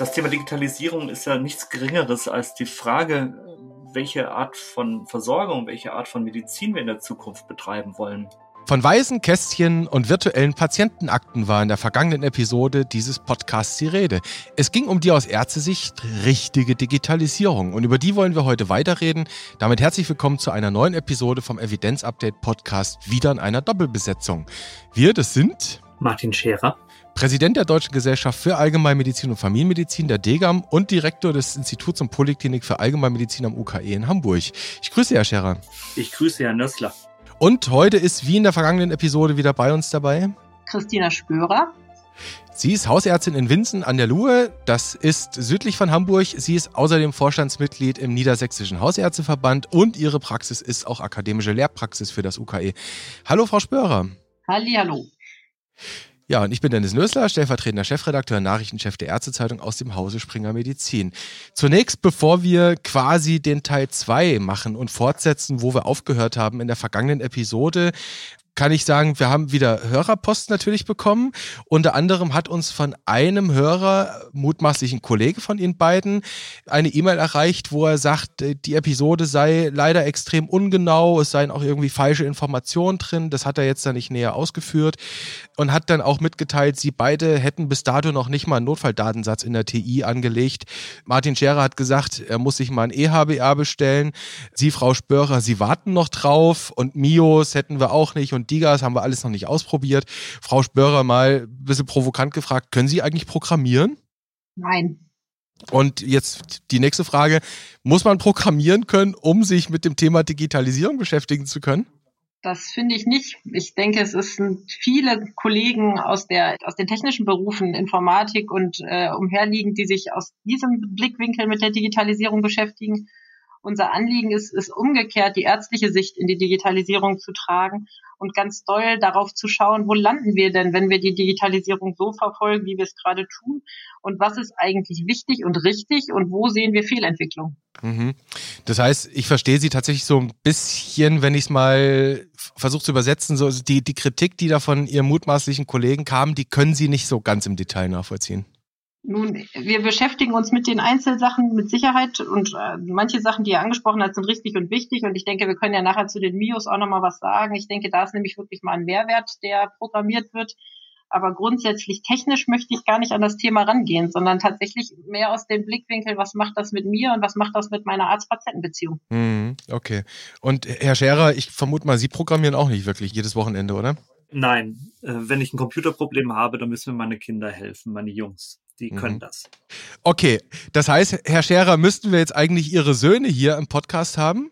Das Thema Digitalisierung ist ja nichts Geringeres als die Frage, welche Art von Versorgung, welche Art von Medizin wir in der Zukunft betreiben wollen. Von weißen Kästchen und virtuellen Patientenakten war in der vergangenen Episode dieses Podcasts die Rede. Es ging um die aus Ärztesicht richtige Digitalisierung und über die wollen wir heute weiterreden. Damit herzlich willkommen zu einer neuen Episode vom Evidenz Update Podcast, wieder in einer Doppelbesetzung. Wir, das sind Martin Scherer. Präsident der Deutschen Gesellschaft für Allgemeinmedizin und Familienmedizin, der DGAM, und Direktor des Instituts und Poliklinik für Allgemeinmedizin am UKE in Hamburg. Ich grüße Herr Scherer. Ich grüße Herrn Nössler. Und heute ist wie in der vergangenen Episode wieder bei uns dabei Christina Spörer. Sie ist Hausärztin in Winsen an der Luhe. Das ist südlich von Hamburg. Sie ist außerdem Vorstandsmitglied im Niedersächsischen Hausärzteverband und ihre Praxis ist auch akademische Lehrpraxis für das UKE. Hallo, Frau Spörer. Halli, hallo. Ja, und ich bin Dennis Nösler, stellvertretender Chefredakteur Nachrichtenchef der Ärztezeitung aus dem Hause Springer Medizin. Zunächst, bevor wir quasi den Teil 2 machen und fortsetzen, wo wir aufgehört haben in der vergangenen Episode, kann ich sagen, wir haben wieder Hörerpost natürlich bekommen. Unter anderem hat uns von einem Hörer, mutmaßlich ein Kollege von Ihnen beiden, eine E-Mail erreicht, wo er sagt, äh, die Episode sei leider extrem ungenau, es seien auch irgendwie falsche Informationen drin. Das hat er jetzt da nicht näher ausgeführt und hat dann auch mitgeteilt, sie beide hätten bis dato noch nicht mal einen Notfalldatensatz in der TI angelegt. Martin Scherer hat gesagt, er muss sich mal ein EHBR bestellen. Sie, Frau Spörer, Sie warten noch drauf und MIOS hätten wir auch nicht und Digas haben wir alles noch nicht ausprobiert. Frau Spörer mal ein bisschen provokant gefragt, können Sie eigentlich programmieren? Nein. Und jetzt die nächste Frage, muss man programmieren können, um sich mit dem Thema Digitalisierung beschäftigen zu können? Das finde ich nicht. Ich denke, es sind viele Kollegen aus der aus den technischen Berufen, Informatik und äh, umherliegend, die sich aus diesem Blickwinkel mit der Digitalisierung beschäftigen. Unser Anliegen ist, ist umgekehrt, die ärztliche Sicht in die Digitalisierung zu tragen und ganz doll darauf zu schauen, wo landen wir denn, wenn wir die Digitalisierung so verfolgen, wie wir es gerade tun und was ist eigentlich wichtig und richtig und wo sehen wir Fehlentwicklung. Mhm. Das heißt, ich verstehe Sie tatsächlich so ein bisschen, wenn ich es mal versuche zu übersetzen, so die, die Kritik, die da von Ihrem mutmaßlichen Kollegen kam, die können Sie nicht so ganz im Detail nachvollziehen. Nun, wir beschäftigen uns mit den Einzelsachen mit Sicherheit und äh, manche Sachen, die er angesprochen hat, sind richtig und wichtig und ich denke, wir können ja nachher zu den MIOS auch nochmal was sagen. Ich denke, da ist nämlich wirklich mal ein Mehrwert, der programmiert wird. Aber grundsätzlich technisch möchte ich gar nicht an das Thema rangehen, sondern tatsächlich mehr aus dem Blickwinkel, was macht das mit mir und was macht das mit meiner Arzt-Patienten-Beziehung. Mhm, okay. Und Herr Scherer, ich vermute mal, Sie programmieren auch nicht wirklich jedes Wochenende, oder? Nein, äh, wenn ich ein Computerproblem habe, dann müssen mir meine Kinder helfen, meine Jungs. Die können mhm. das. Okay, das heißt, Herr Scherer, müssten wir jetzt eigentlich Ihre Söhne hier im Podcast haben?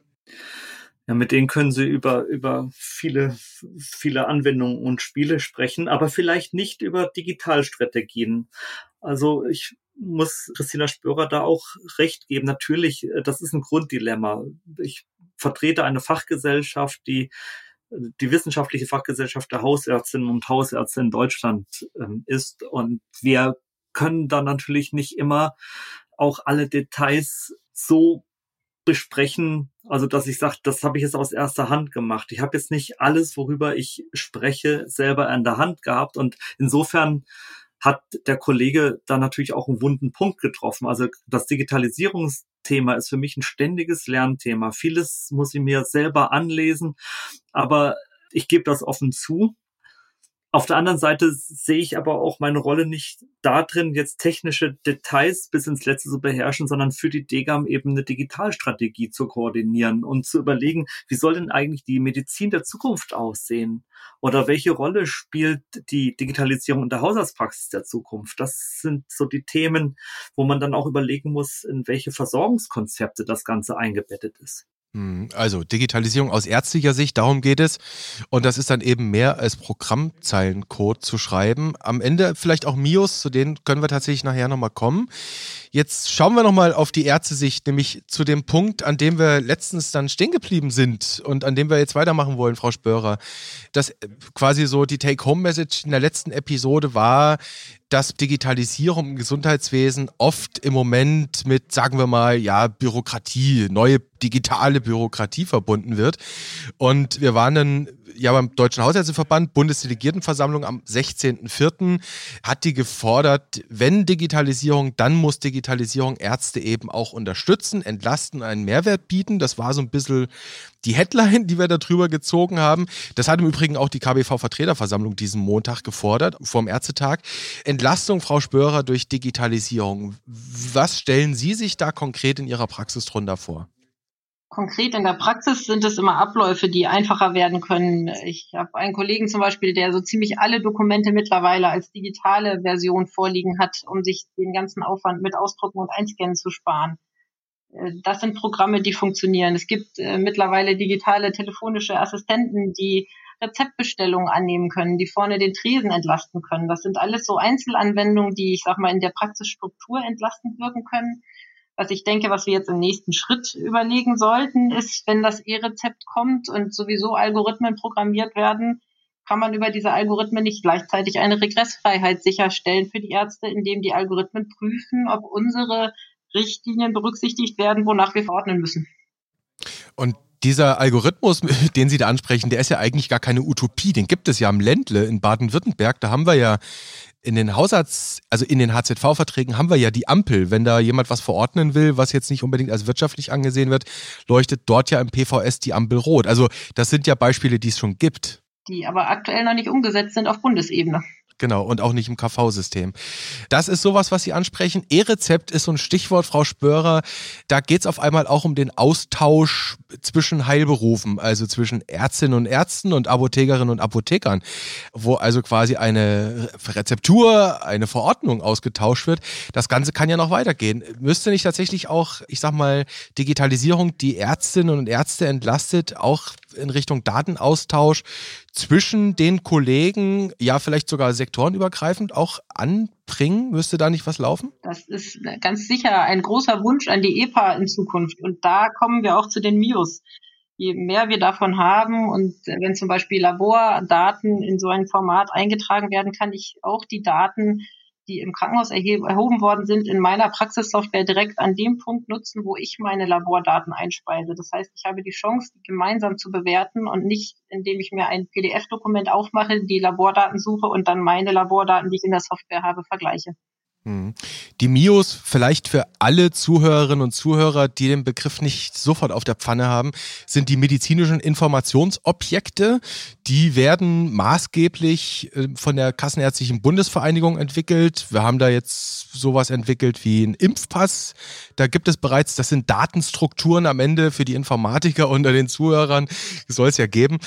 Ja, mit denen können Sie über, über viele, viele Anwendungen und Spiele sprechen, aber vielleicht nicht über Digitalstrategien. Also ich muss Christina Spörer da auch recht geben. Natürlich, äh, das ist ein Grunddilemma. Ich vertrete eine Fachgesellschaft, die die wissenschaftliche Fachgesellschaft der Hausärztinnen und Hausärzte in Deutschland ähm, ist. Und wir können dann natürlich nicht immer auch alle Details so besprechen, also dass ich sage, das habe ich jetzt aus erster Hand gemacht. Ich habe jetzt nicht alles, worüber ich spreche, selber in der Hand gehabt und insofern hat der Kollege da natürlich auch einen wunden Punkt getroffen. Also das Digitalisierungsthema ist für mich ein ständiges Lernthema. Vieles muss ich mir selber anlesen, aber ich gebe das offen zu. Auf der anderen Seite sehe ich aber auch meine Rolle nicht darin, jetzt technische Details bis ins Letzte zu beherrschen, sondern für die DGAM eben eine Digitalstrategie zu koordinieren und zu überlegen, wie soll denn eigentlich die Medizin der Zukunft aussehen? Oder welche Rolle spielt die Digitalisierung in der Hausarztpraxis der Zukunft? Das sind so die Themen, wo man dann auch überlegen muss, in welche Versorgungskonzepte das Ganze eingebettet ist. Hm, also Digitalisierung aus ärztlicher Sicht, darum geht es. Und das ist dann eben mehr als Programmzeilencode zu schreiben. Am Ende vielleicht auch MIOS, zu denen können wir tatsächlich nachher nochmal kommen. Jetzt schauen wir nochmal auf die Ärztesicht, nämlich zu dem Punkt, an dem wir letztens dann stehen geblieben sind und an dem wir jetzt weitermachen wollen, Frau Spörer. Das quasi so die Take-Home-Message in der letzten Episode war, dass Digitalisierung im Gesundheitswesen oft im Moment mit, sagen wir mal, ja, Bürokratie, neue digitale Bürokratie verbunden wird. Und wir waren dann ja beim Deutschen Hausärzteverband, Bundesdelegiertenversammlung am 16.04. hat die gefordert, wenn Digitalisierung, dann muss Digitalisierung Ärzte eben auch unterstützen, entlasten, einen Mehrwert bieten. Das war so ein bisschen die Headline, die wir da drüber gezogen haben. Das hat im Übrigen auch die KBV-Vertreterversammlung diesen Montag gefordert, vor dem Ärztetag. Entlastung, Frau Spörer, durch Digitalisierung. Was stellen Sie sich da konkret in Ihrer Praxis drunter vor? Konkret in der Praxis sind es immer Abläufe, die einfacher werden können. Ich habe einen Kollegen zum Beispiel, der so ziemlich alle Dokumente mittlerweile als digitale Version vorliegen hat, um sich den ganzen Aufwand mit Ausdrucken und Einscannen zu sparen. Äh, das sind Programme, die funktionieren. Es gibt äh, mittlerweile digitale telefonische Assistenten, die Rezeptbestellungen annehmen können, die vorne den Tresen entlasten können. Das sind alles so Einzelanwendungen, die, ich sag mal, in der Praxisstruktur entlastend wirken können was ich denke, was wir jetzt im nächsten Schritt überlegen sollten, ist, wenn das E-Rezept kommt und sowieso Algorithmen programmiert werden, kann man über diese Algorithmen nicht gleichzeitig eine Regressfreiheit sicherstellen für die Ärzte, indem die Algorithmen prüfen, ob unsere Richtlinien berücksichtigt werden, wonach wir verordnen müssen. Und dieser Algorithmus, den Sie da ansprechen, der ist ja eigentlich gar keine Utopie. Den gibt es ja am Ländle in Baden-Württemberg. Da haben wir ja in den Hausarzt, also in den HZV-Verträgen haben wir ja die Ampel. Wenn da jemand was verordnen will, was jetzt nicht unbedingt als wirtschaftlich angesehen wird, leuchtet dort ja im PVS die Ampel rot. Also das sind ja Beispiele, die es schon gibt. Die aber aktuell noch nicht umgesetzt sind auf Bundesebene. Genau, und auch nicht im KV-System. Das ist sowas, was Sie ansprechen. E-Rezept ist so ein Stichwort, Frau Spörer. Da geht es auf einmal auch um den Austausch zwischen Heilberufen, also zwischen Ärztinnen und Ärzten und Apothekerinnen und Apothekern, wo also quasi eine Rezeptur, eine Verordnung ausgetauscht wird. Das Ganze kann ja noch weitergehen. Müsste nicht tatsächlich auch, ich sag mal, Digitalisierung die Ärztinnen und Ärzte entlastet, auch in Richtung Datenaustausch zwischen den Kollegen, ja vielleicht sogar sektorenübergreifend auch anbringen? Müsste da nicht was laufen? Das ist ganz sicher ein großer Wunsch an die EPA in Zukunft. Und da kommen wir auch zu den MIOS. Je mehr wir davon haben und wenn zum Beispiel Labordaten in so ein Format eingetragen werden, kann ich auch die Daten die im Krankenhaus erhoben worden sind, in meiner Praxissoftware direkt an dem Punkt nutzen, wo ich meine Labordaten einspeise. Das heißt, ich habe die Chance, die gemeinsam zu bewerten und nicht, indem ich mir ein PDF-Dokument aufmache, die Labordaten suche und dann meine Labordaten, die ich in der Software habe, vergleiche. Mhm. Die MIOS, vielleicht für alle Zuhörerinnen und Zuhörer, die den Begriff nicht sofort auf der Pfanne haben, sind die medizinischen Informationsobjekte. Die werden maßgeblich äh, von der Kassenärztlichen Bundesvereinigung entwickelt. Wir haben da jetzt sowas entwickelt wie ein Impfpass. Da gibt es bereits, das sind Datenstrukturen am Ende für die Informatiker unter den Zuhörern. Soll es ja geben.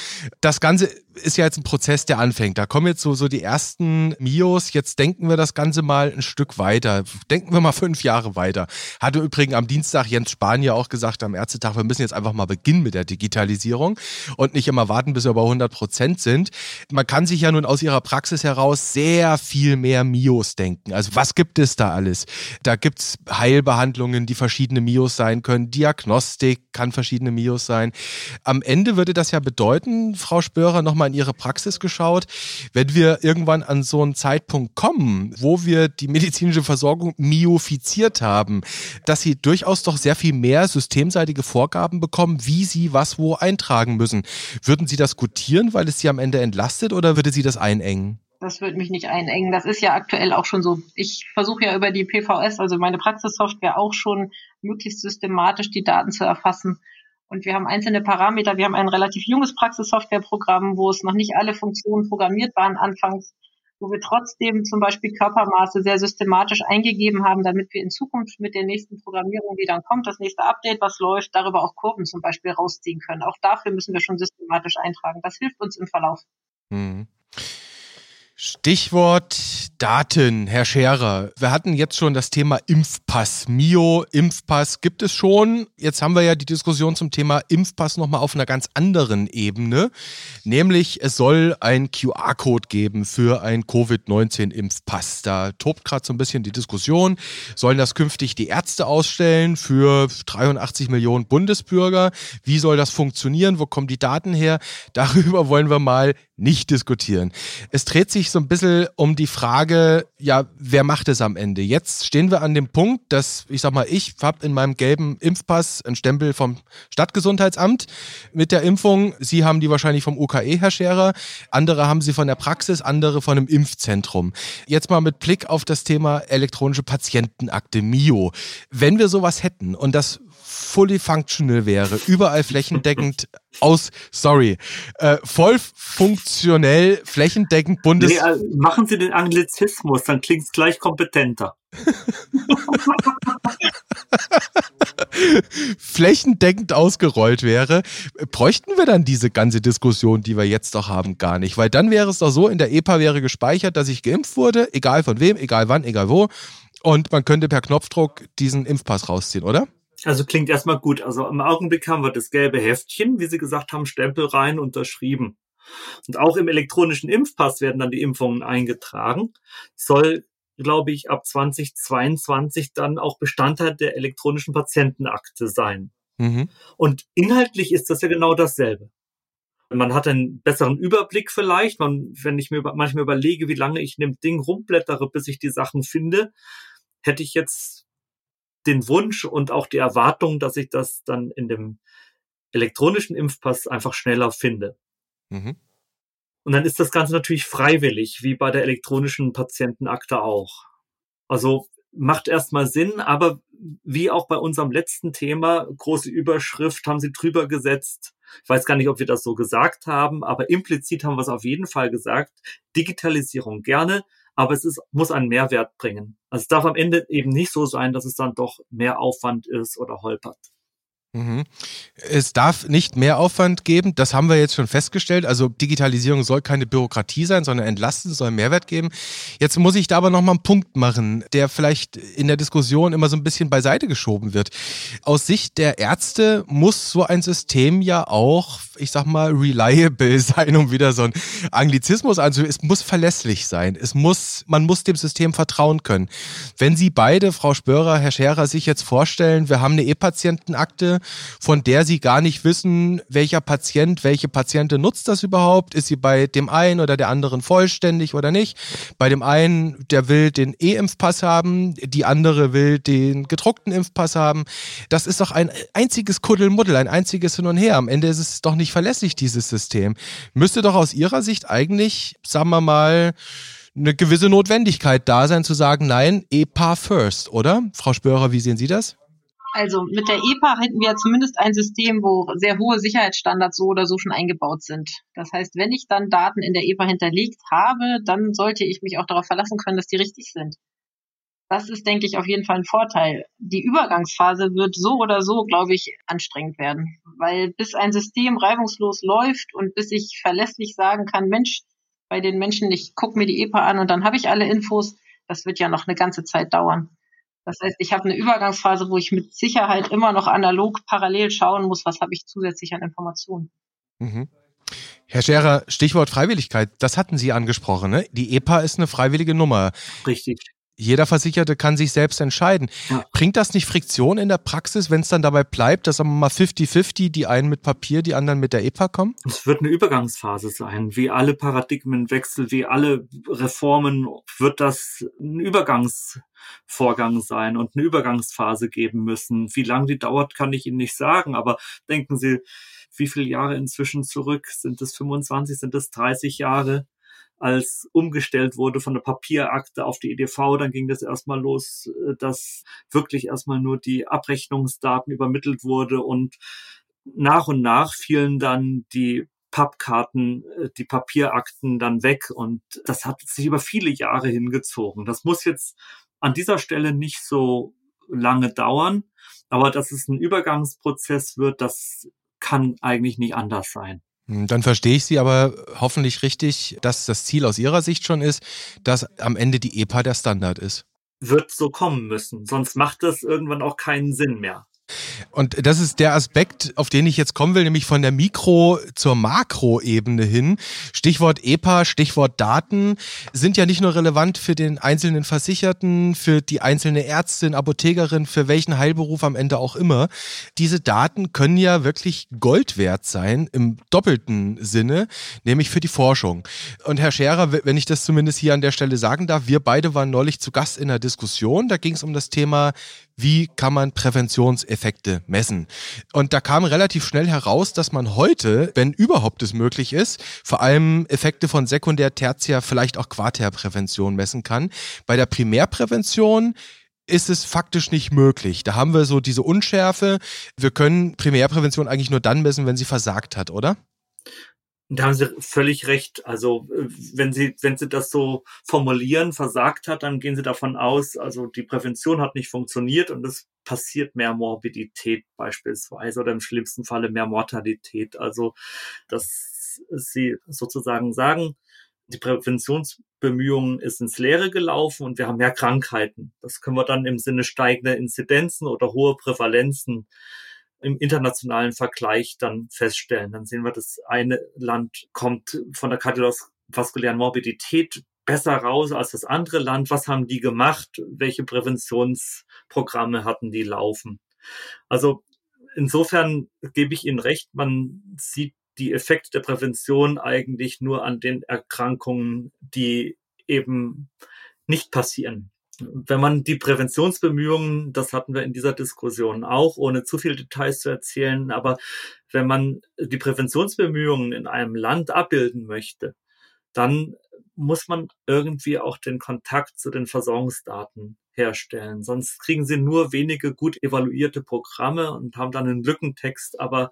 Das Ganze ist ja jetzt ein Prozess, der anfängt. Da kommen jetzt so, so die ersten Mios. Jetzt denken wir das Ganze mal ein Stück weiter. Denken wir mal fünf Jahre weiter. Hatte übrigens am Dienstag Jens Spahn ja auch gesagt, am Ärztetag, wir müssen jetzt einfach mal beginnen mit der Digitalisierung und nicht immer warten, bis wir über 100 Prozent sind. Man kann sich ja nun aus ihrer Praxis heraus sehr viel mehr Mios denken. Also was gibt es da alles? Da gibt's Heilbehandlungen, die verschiedene Mios sein können. Diagnostik kann verschiedene Mios sein. Am Ende würde das ja bedeuten, Frau Spörer, nochmal mal in Ihre Praxis geschaut. Wenn wir irgendwann an so einen Zeitpunkt kommen, wo wir die medizinische Versorgung myofiziert haben, dass Sie durchaus doch sehr viel mehr systemseitige Vorgaben bekommen, wie Sie was wo eintragen müssen. Würden Sie das gutieren, weil es Sie am Ende entlastet oder würde Sie das einengen? Das würde mich nicht einengen. Das ist ja aktuell auch schon so. Ich versuche ja über die PVS, also meine Praxissoftware, auch schon möglichst systematisch die Daten zu erfassen und wir haben einzelne Parameter. Wir haben ein relativ junges Praxissoftwareprogramm, wo es noch nicht alle Funktionen programmiert waren anfangs, wo wir trotzdem zum Beispiel Körpermaße sehr systematisch eingegeben haben, damit wir in Zukunft mit der nächsten Programmierung, die dann kommt, das nächste Update, was läuft, darüber auch Kurven zum Beispiel rausziehen können. Auch dafür müssen wir schon systematisch eintragen. Das hilft uns im Verlauf. Mhm. Stichwort Daten, Herr Scherer. Wir hatten jetzt schon das Thema Impfpass. Mio, Impfpass gibt es schon. Jetzt haben wir ja die Diskussion zum Thema Impfpass nochmal auf einer ganz anderen Ebene. Nämlich, es soll ein QR-Code geben für ein Covid-19-Impfpass. Da tobt gerade so ein bisschen die Diskussion. Sollen das künftig die Ärzte ausstellen für 83 Millionen Bundesbürger? Wie soll das funktionieren? Wo kommen die Daten her? Darüber wollen wir mal nicht diskutieren. Es dreht sich so ein bisschen um die Frage, ja, wer macht es am Ende? Jetzt stehen wir an dem Punkt, dass, ich sag mal, ich habe in meinem gelben Impfpass einen Stempel vom Stadtgesundheitsamt mit der Impfung. Sie haben die wahrscheinlich vom UKE, Herr Scherer. Andere haben sie von der Praxis, andere von einem Impfzentrum. Jetzt mal mit Blick auf das Thema elektronische Patientenakte, MIO. Wenn wir sowas hätten und das fully functional wäre, überall flächendeckend aus, sorry, äh, voll funktionell, flächendeckend Bundes... Nee, also machen Sie den Anglizismus, dann klingt es gleich kompetenter. flächendeckend ausgerollt wäre, bräuchten wir dann diese ganze Diskussion, die wir jetzt doch haben, gar nicht. Weil dann wäre es doch so, in der EPA wäre gespeichert, dass ich geimpft wurde, egal von wem, egal wann, egal wo. Und man könnte per Knopfdruck diesen Impfpass rausziehen, oder? Also klingt erstmal gut. Also im Augenblick haben wir das gelbe Heftchen, wie Sie gesagt haben, Stempel rein, unterschrieben. Und auch im elektronischen Impfpass werden dann die Impfungen eingetragen. Soll, glaube ich, ab 2022 dann auch Bestandteil der elektronischen Patientenakte sein. Mhm. Und inhaltlich ist das ja genau dasselbe. Man hat einen besseren Überblick vielleicht. Man, wenn ich mir manchmal überlege, wie lange ich in dem Ding rumblättere, bis ich die Sachen finde, hätte ich jetzt den Wunsch und auch die Erwartung, dass ich das dann in dem elektronischen Impfpass einfach schneller finde. Mhm. Und dann ist das Ganze natürlich freiwillig, wie bei der elektronischen Patientenakte auch. Also macht erstmal Sinn, aber wie auch bei unserem letzten Thema, große Überschrift, haben sie drüber gesetzt. Ich weiß gar nicht, ob wir das so gesagt haben, aber implizit haben wir es auf jeden Fall gesagt. Digitalisierung gerne, aber es ist, muss einen Mehrwert bringen. Also es darf am Ende eben nicht so sein, dass es dann doch mehr Aufwand ist oder holpert. Mhm. Es darf nicht mehr Aufwand geben, das haben wir jetzt schon festgestellt. Also Digitalisierung soll keine Bürokratie sein, sondern entlasten, soll Mehrwert geben. Jetzt muss ich da aber nochmal einen Punkt machen, der vielleicht in der Diskussion immer so ein bisschen beiseite geschoben wird. Aus Sicht der Ärzte muss so ein System ja auch, ich sag mal, reliable sein, um wieder so ein Anglizismus also Es muss verlässlich sein. Es muss, man muss dem System vertrauen können. Wenn Sie beide, Frau Spörer, Herr Scherer, sich jetzt vorstellen, wir haben eine E-Patientenakte, von der sie gar nicht wissen, welcher Patient, welche Patientin nutzt das überhaupt? Ist sie bei dem einen oder der anderen vollständig oder nicht? Bei dem einen, der will den E-Impfpass haben, die andere will den gedruckten Impfpass haben. Das ist doch ein einziges Kuddelmuddel, ein einziges Hin und Her. Am Ende ist es doch nicht verlässlich, dieses System. Müsste doch aus Ihrer Sicht eigentlich, sagen wir mal, eine gewisse Notwendigkeit da sein, zu sagen, nein, EPA first, oder? Frau Spörer, wie sehen Sie das? Also mit der EPA hätten wir zumindest ein System, wo sehr hohe Sicherheitsstandards so oder so schon eingebaut sind. Das heißt, wenn ich dann Daten in der EPA hinterlegt habe, dann sollte ich mich auch darauf verlassen können, dass die richtig sind. Das ist, denke ich, auf jeden Fall ein Vorteil. Die Übergangsphase wird so oder so, glaube ich, anstrengend werden, weil bis ein System reibungslos läuft und bis ich verlässlich sagen kann, Mensch, bei den Menschen, ich gucke mir die EPA an und dann habe ich alle Infos, das wird ja noch eine ganze Zeit dauern. Das heißt, ich habe eine Übergangsphase, wo ich mit Sicherheit immer noch analog parallel schauen muss, was habe ich zusätzlich an Informationen. Mhm. Herr Scherer, Stichwort Freiwilligkeit, das hatten Sie angesprochen. Ne? Die EPA ist eine freiwillige Nummer. Richtig. Jeder Versicherte kann sich selbst entscheiden. Ja. Bringt das nicht Friktion in der Praxis, wenn es dann dabei bleibt, dass mal 50-50, die einen mit Papier, die anderen mit der EPA kommen? Es wird eine Übergangsphase sein. Wie alle Paradigmenwechsel, wie alle Reformen wird das ein Übergangsvorgang sein und eine Übergangsphase geben müssen. Wie lange die dauert, kann ich Ihnen nicht sagen, aber denken Sie, wie viele Jahre inzwischen zurück? Sind es 25, sind es 30 Jahre? als umgestellt wurde von der Papierakte auf die EDV, dann ging das erstmal los, äh, dass wirklich erstmal nur die Abrechnungsdaten übermittelt wurde und nach und nach fielen dann die Pappkarten, äh, die Papierakten dann weg und das hat sich über viele Jahre hingezogen. Das muss jetzt an dieser Stelle nicht so lange dauern, aber dass es ein Übergangsprozess wird, das kann eigentlich nicht anders sein. Hm, dann verstehe ich Sie aber hoffentlich richtig, dass das Ziel aus Ihrer Sicht schon ist, dass am Ende die EPA der Standard ist. Wird so kommen müssen, sonst macht das irgendwann auch keinen Sinn mehr. Und das ist der Aspekt, auf den ich jetzt kommen will, nämlich von der Mikro- zur Makroebene hin. Stichwort EPA, Stichwort Daten sind ja nicht nur relevant für den einzelnen Versicherten, für die einzelne Ärztin, Apothekerin, für welchen Heilberuf am Ende auch immer. Diese Daten können ja wirklich Gold wert sein im doppelten Sinne, nämlich für die Forschung. Und Herr Scherer, wenn ich das zumindest hier an der Stelle sagen darf, wir beide waren neulich zu Gast in einer Diskussion. Da ging es um das Thema, wie kann man Präventionseffekte messen. Und da kam relativ schnell heraus, dass man heute, wenn überhaupt es möglich ist, vor allem Effekte von Sekundär, Tertiär, vielleicht auch Quartärprävention messen kann. Bei der Primärprävention ist es faktisch nicht möglich. Da haben wir so diese Unschärfe. Wir können Primärprävention eigentlich nur dann messen, wenn sie versagt hat, oder? Da haben Sie völlig recht. Also äh, wenn Sie, wenn Sie das so formulieren, versagt hat, dann gehen Sie davon aus, also die Prävention hat nicht funktioniert und es passiert mehr Morbidität beispielsweise oder im schlimmsten Falle mehr Mortalität. Also dass Sie sozusagen sagen, die Präventionsbemühungen ist ins Leere gelaufen und wir haben mehr Krankheiten. Das können wir dann im Sinne steigender Inzidenzen oder hohe Prävalenzen im internationalen Vergleich dann feststellen. Dann sehen wir, das eine Land kommt von der kardiovaskulären Morbidität besser raus als das andere Land. Was haben die gemacht? Welche Präventionsprogramme hatten die laufen? Also insofern gebe ich Ihnen recht, man sieht die Effekte der Prävention eigentlich nur an den Erkrankungen, die eben nicht passieren wenn man die Präventionsbemühungen, das hatten wir in dieser Diskussion auch, ohne zu viel Details zu erzählen, aber wenn man die Präventionsbemühungen in einem Land abbilden möchte, dann muss man irgendwie auch den Kontakt zu den Versorgungsdaten herstellen. Sonst kriegen sie nur wenige gut evaluierte Programme und haben dann einen Lückentext, aber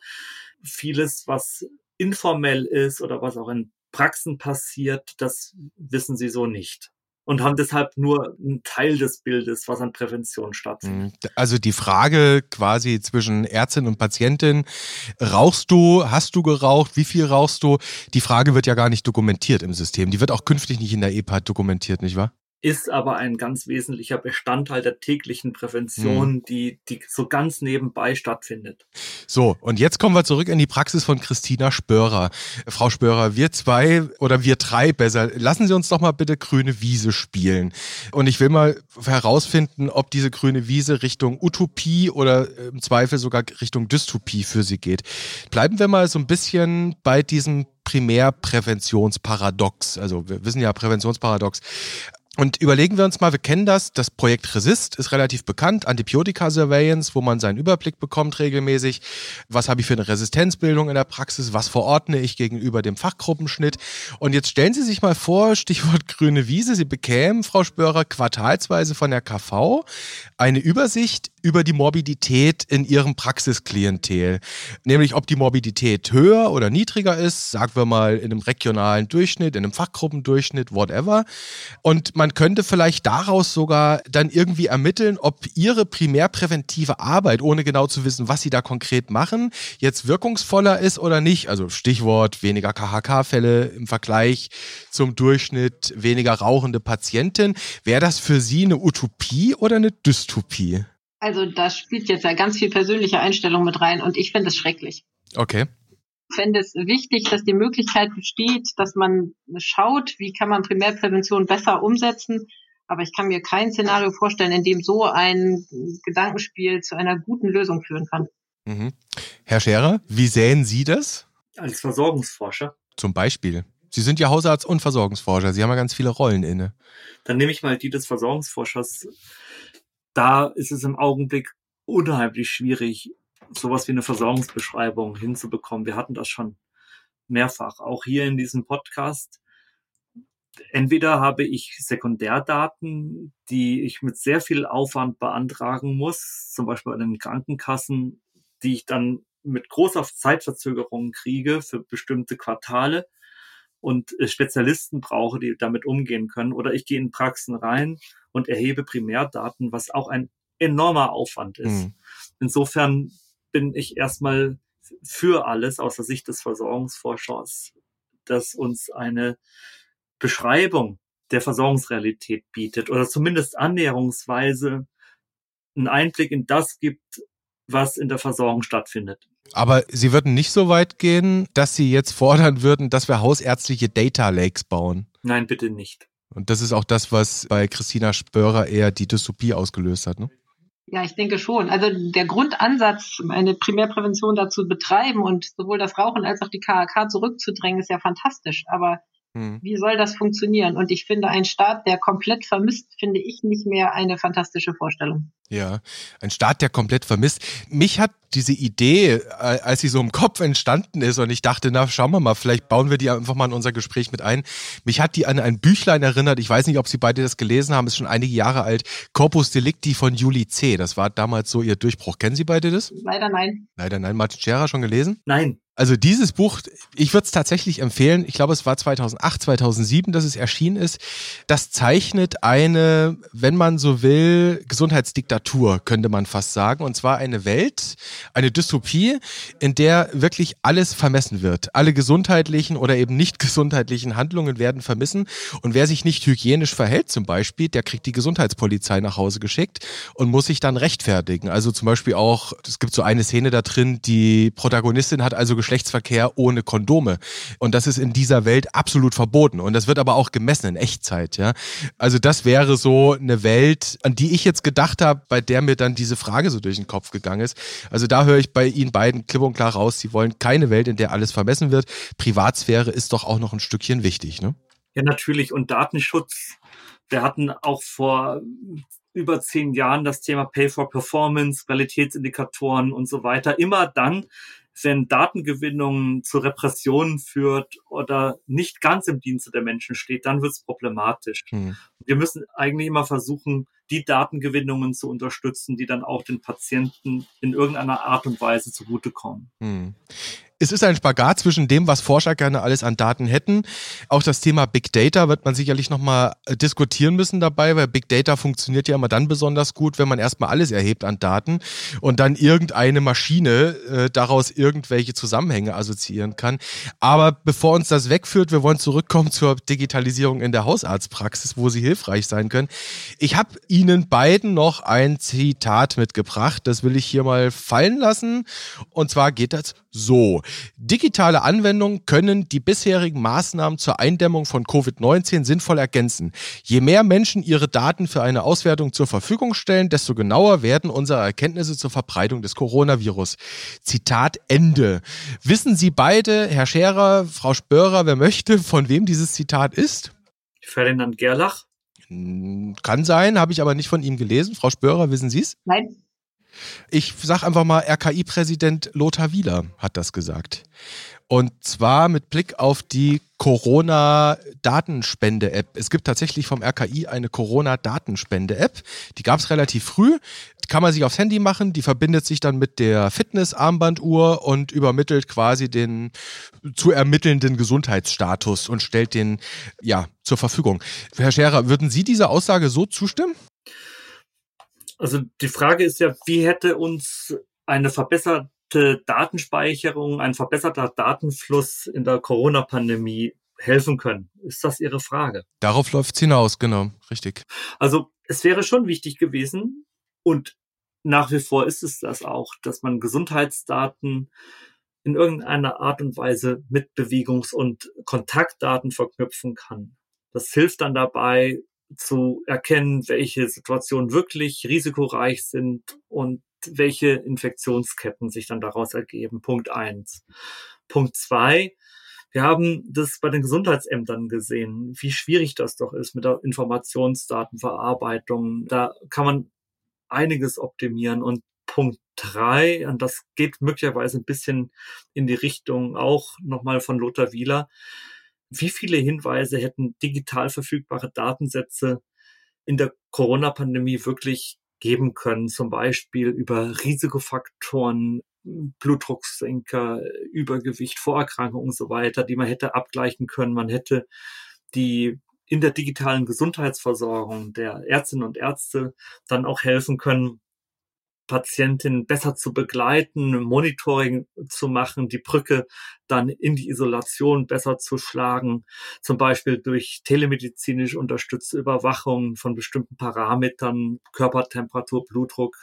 vieles, was informell ist oder was auch in Praxen passiert, das wissen sie so nicht und haben deshalb nur einen Teil des Bildes, was an Prävention stattfindet. Mhm. Also die Frage quasi zwischen Ärztin und Patientin, rauchst du, hast du geraucht, wie viel rauchst du? Die Frage wird ja gar nicht dokumentiert im System. Die wird auch künftig nicht in der EPA dokumentiert, nicht wahr? Ist aber ein ganz wesentlicher Bestandteil der täglichen Prävention, mhm. die, die so ganz nebenbei stattfindet. So, und jetzt kommen wir zurück in die Praxis von Christina Spörer. Frau Spörer, wir zwei oder wir drei besser, lassen Sie uns doch mal bitte grüne Wiese spielen. Und ich will mal herausfinden, ob diese grüne Wiese Richtung Utopie oder im Zweifel sogar Richtung Dystopie für Sie geht. Bleiben wir mal so ein bisschen bei diesem Primärpräventionsparadox. Also wir wissen ja Präventionsparadox. Und überlegen wir uns mal, wir kennen das, das Projekt Resist ist relativ bekannt, Antibiotika-Surveillance, wo man seinen Überblick bekommt regelmäßig. Was habe ich für eine Resistenzbildung in der Praxis? Was verordne ich gegenüber dem Fachgruppenschnitt? Und jetzt stellen Sie sich mal vor, Stichwort grüne Wiese, Sie bekämen, Frau Spörer, quartalsweise von der KV eine Übersicht über die Morbidität in Ihrem Praxisklientel. Nämlich, ob die Morbidität höher oder niedriger ist, sagen wir mal in einem regionalen Durchschnitt, in einem Fachgruppendurchschnitt, whatever. Und man könnte vielleicht daraus sogar dann irgendwie ermitteln, ob Ihre primärpräventive Arbeit, ohne genau zu wissen, was Sie da konkret machen, jetzt wirkungsvoller ist oder nicht. Also Stichwort weniger KHK-Fälle im Vergleich zum Durchschnitt, weniger rauchende Patienten. Wäre das für Sie eine Utopie oder eine Dystopie? Also da spielt jetzt ja ganz viel persönliche Einstellung mit rein und ich finde es schrecklich. Okay. Ich fände es wichtig, dass die Möglichkeit besteht, dass man schaut, wie kann man Primärprävention besser umsetzen. Aber ich kann mir kein Szenario vorstellen, in dem so ein Gedankenspiel zu einer guten Lösung führen kann. Mhm. Herr Scherer, wie sehen Sie das? Als Versorgungsforscher. Zum Beispiel. Sie sind ja Hausarzt und Versorgungsforscher. Sie haben ja ganz viele Rollen inne. Dann nehme ich mal die des Versorgungsforschers da ist es im Augenblick unheimlich schwierig, sowas wie eine Versorgungsbeschreibung hinzubekommen. Wir hatten das schon mehrfach, auch hier in diesem Podcast. Entweder habe ich Sekundärdaten, die ich mit sehr viel Aufwand beantragen muss, zum Beispiel an den Krankenkassen, die ich dann mit großer Zeitverzögerung kriege für bestimmte Quartale und Spezialisten brauche, die damit umgehen können. Oder ich gehe in Praxen rein und erhebe Primärdaten, was auch ein enormer Aufwand ist. Mhm. Insofern bin ich erstmal für alles aus der Sicht des Versorgungsforschers, dass uns eine Beschreibung der Versorgungsrealität bietet oder zumindest annäherungsweise einen Einblick in das gibt, was in der Versorgung stattfindet. Aber Sie würden nicht so weit gehen, dass Sie jetzt fordern würden, dass wir hausärztliche Data Lakes bauen. Nein, bitte nicht. Und das ist auch das, was bei Christina Spörer eher die Dystopie ausgelöst hat, ne? Ja, ich denke schon. Also der Grundansatz, eine Primärprävention dazu betreiben und sowohl das Rauchen als auch die KHK zurückzudrängen, ist ja fantastisch. Aber hm. Wie soll das funktionieren? Und ich finde, ein Staat, der komplett vermisst, finde ich nicht mehr eine fantastische Vorstellung. Ja, ein Staat, der komplett vermisst. Mich hat diese Idee, äh, als sie so im Kopf entstanden ist und ich dachte, na, schauen wir mal, vielleicht bauen wir die einfach mal in unser Gespräch mit ein. Mich hat die an ein Büchlein erinnert. Ich weiß nicht, ob Sie beide das gelesen haben, ist schon einige Jahre alt. Corpus Delicti von Julie C. Das war damals so ihr Durchbruch. Kennen Sie beide das? Leider nein. Leider nein. Martin Scherer schon gelesen? Nein. Also dieses Buch, ich würde es tatsächlich empfehlen. Ich glaube, es war 2008, 2007, dass es erschienen ist. Das zeichnet eine, wenn man so will, Gesundheitsdiktatur, könnte man fast sagen. Und zwar eine Welt, eine Dystopie, in der wirklich alles vermessen wird. Alle gesundheitlichen oder eben nicht gesundheitlichen Handlungen werden vermissen. Und wer sich nicht hygienisch verhält zum Beispiel, der kriegt die Gesundheitspolizei nach Hause geschickt und muss sich dann rechtfertigen. Also zum Beispiel auch, es gibt so eine Szene da drin, die Protagonistin hat also Geschlechtsverkehr ohne Kondome. Und das ist in dieser Welt absolut verboten. Und das wird aber auch gemessen in Echtzeit, ja. Also das wäre so eine Welt, an die ich jetzt gedacht habe, bei der mir dann diese Frage so durch den Kopf gegangen ist. Also da höre ich bei Ihnen beiden klipp und klar raus, Sie wollen keine Welt, in der alles vermessen wird. Privatsphäre ist doch auch noch ein Stückchen wichtig, ne? Ja, natürlich. Und Datenschutz. Wir hatten auch vor über zehn Jahren das Thema Pay for Performance, Qualitätsindikatoren und so weiter. Immer dann, wenn Datengewinnung zu Repressionen führt oder nicht ganz im Dienste der Menschen steht, dann wird es problematisch. Hm. Wir müssen eigentlich immer versuchen, die Datengewinnungen zu unterstützen, die dann auch den Patienten in irgendeiner Art und Weise zugutekommen. Hm es ist ein Spagat zwischen dem, was Forscher gerne alles an Daten hätten. Auch das Thema Big Data wird man sicherlich nochmal äh, diskutieren müssen dabei, weil Big Data funktioniert ja immer dann besonders gut, wenn man erstmal alles erhebt an Daten und dann irgendeine Maschine äh, daraus irgendwelche Zusammenhänge assoziieren kann. Aber bevor uns das wegführt, wir wollen zurückkommen zur Digitalisierung in der Hausarztpraxis, wo sie hilfreich sein können. Ich habe Ihnen beiden noch ein Zitat mitgebracht. Das will ich hier mal fallen lassen. Und zwar geht das so. Digitale Anwendungen können die bisherigen Maßnahmen zur Eindämmung von Covid-19 sinnvoll ergänzen. Je mehr Menschen ihre Daten für eine Auswertung zur Verfügung stellen, desto genauer werden unsere Erkenntnisse zur Verbreitung des Coronavirus. Zitat Ende. Wissen Sie beide, Herr Scherer, Frau Spörer, wer möchte, von wem dieses Zitat ist? Ferdinand Gerlach. Kann sein, habe ich aber nicht von ihm gelesen. Frau Spörer, wissen Sie es? Nein. Ich sage einfach mal, RKI-Präsident Lothar Wieler hat das gesagt. Und zwar mit Blick auf die Corona-Datenspende-App. Es gibt tatsächlich vom RKI eine Corona-Datenspende-App. Die gab es relativ früh. Die kann man sich aufs Handy machen. Die verbindet sich dann mit der Fitness-Armbanduhr und übermittelt quasi den zu ermittelnden Gesundheitsstatus und stellt den ja zur Verfügung. Herr Scherer, würden Sie dieser Aussage so zustimmen? Also die Frage ist ja, wie hätte uns eine verbesserte Datenspeicherung, ein verbesserter Datenfluss in der Corona-Pandemie helfen können? Ist das Ihre Frage? Darauf läuft es hinaus, genau, richtig. Also es wäre schon wichtig gewesen und nach wie vor ist es das auch, dass man Gesundheitsdaten in irgendeiner Art und Weise mit Bewegungs- und Kontaktdaten verknüpfen kann. Das hilft dann dabei, zu erkennen, welche Situationen wirklich risikoreich sind und welche Infektionsketten sich dann daraus ergeben. Punkt eins. Punkt zwei. Wir haben das bei den Gesundheitsämtern gesehen, wie schwierig das doch ist mit der Informationsdatenverarbeitung. Da kann man einiges optimieren. Und Punkt drei, und das geht möglicherweise ein bisschen in die Richtung auch nochmal von Lothar Wieler, wie viele Hinweise hätten digital verfügbare Datensätze in der Corona-Pandemie wirklich geben können, zum Beispiel über Risikofaktoren, Blutdrucksenker, Übergewicht, Vorerkrankungen und so weiter, die man hätte abgleichen können. Man hätte die in der digitalen Gesundheitsversorgung der Ärztinnen und Ärzte dann auch helfen können, Patientin besser zu begleiten, Monitoring zu machen, die Brücke dann in die Isolation besser zu schlagen, zum Beispiel durch telemedizinisch unterstützte Überwachung von bestimmten Parametern, Körpertemperatur, Blutdruck,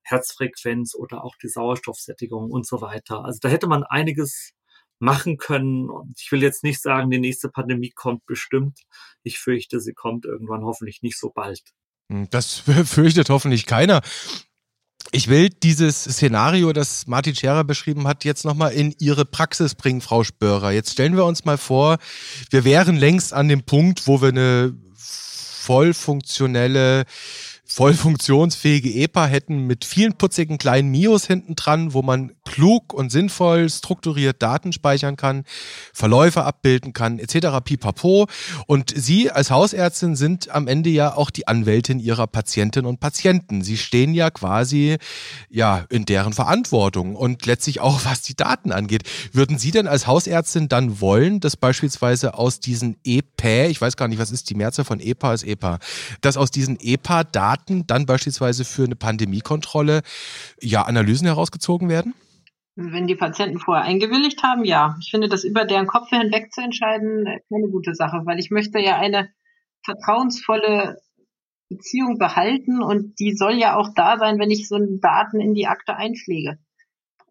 Herzfrequenz oder auch die Sauerstoffsättigung und so weiter. Also da hätte man einiges machen können. Und ich will jetzt nicht sagen, die nächste Pandemie kommt bestimmt. Ich fürchte, sie kommt irgendwann hoffentlich nicht so bald. Hm, das fürchtet hoffentlich keiner. Ich will dieses Szenario, das Martin Scherer beschrieben hat, jetzt nochmal in Ihre Praxis bringen, Frau Spörer. Jetzt stellen wir uns mal vor, wir wären längst an dem Punkt, wo wir eine voll funktionelle voll funktionsfähige EPA hätten mit vielen putzigen kleinen Mios hinten dran, wo man klug und sinnvoll strukturiert Daten speichern kann, Verläufe abbilden kann, etc. pipapo. Und Sie als Hausärztin sind am Ende ja auch die Anwältin Ihrer Patientinnen und Patienten. Sie stehen ja quasi ja in deren Verantwortung und letztlich auch was die Daten angeht. Würden Sie denn als Hausärztin dann wollen, dass beispielsweise aus diesen EPA, ich weiß gar nicht, was ist die Mehrzahl von EPA ist EPA, dass aus diesen EPA Daten Daten dann beispielsweise für eine Pandemiekontrolle ja Analysen herausgezogen werden? Wenn die Patienten vorher eingewilligt haben, ja. Ich finde das über deren Kopf hinweg zu entscheiden keine gute Sache, weil ich möchte ja eine vertrauensvolle Beziehung behalten und die soll ja auch da sein, wenn ich so Daten in die Akte einpflege.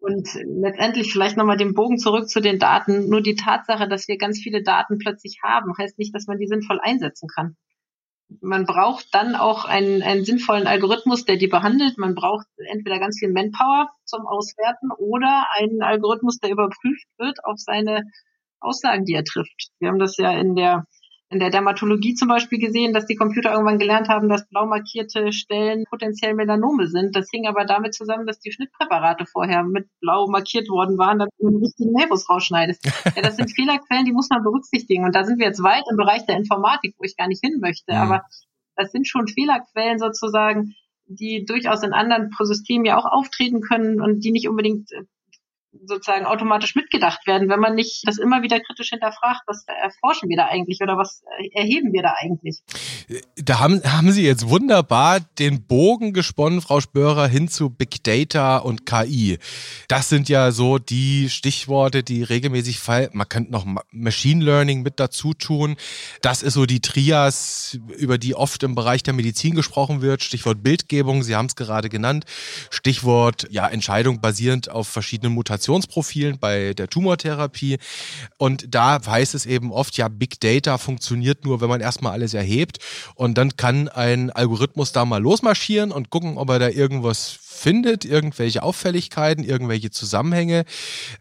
Und letztendlich vielleicht nochmal den Bogen zurück zu den Daten. Nur die Tatsache, dass wir ganz viele Daten plötzlich haben, heißt nicht, dass man die sinnvoll einsetzen kann man braucht dann auch einen, einen sinnvollen Algorithmus, der die behandelt. Man braucht entweder ganz viel Manpower zum Auswerten oder einen Algorithmus, der überprüft wird auf seine Aussagen, die er trifft. Wir haben das ja in der in der Dermatologie zum Beispiel gesehen, dass die Computer irgendwann gelernt haben, dass blau markierte Stellen potenziell Melanome sind. Das hing aber damit zusammen, dass die Schnittpräparate vorher mit blau markiert worden waren, damit du den richtigen Nervus rausschneidest. Ja, das sind Fehlerquellen, die muss man berücksichtigen. Und da sind wir jetzt weit im Bereich der Informatik, wo ich gar nicht hin möchte. Mhm. Aber das sind schon Fehlerquellen sozusagen, die durchaus in anderen Systemen ja auch auftreten können und die nicht unbedingt sozusagen automatisch mitgedacht werden, wenn man nicht das immer wieder kritisch hinterfragt, was erforschen wir da eigentlich oder was erheben wir da eigentlich? Da haben, haben Sie jetzt wunderbar den Bogen gesponnen, Frau Spörer, hin zu Big Data und KI. Das sind ja so die Stichworte, die regelmäßig fallen. Man könnte noch Machine Learning mit dazu tun. Das ist so die Trias, über die oft im Bereich der Medizin gesprochen wird. Stichwort Bildgebung, Sie haben es gerade genannt. Stichwort ja, Entscheidung basierend auf verschiedenen Mutationen Mutationsprofilen bei der Tumortherapie. Und da heißt es eben oft, ja, Big Data funktioniert nur, wenn man erstmal alles erhebt. Und dann kann ein Algorithmus da mal losmarschieren und gucken, ob er da irgendwas findet, irgendwelche Auffälligkeiten, irgendwelche Zusammenhänge.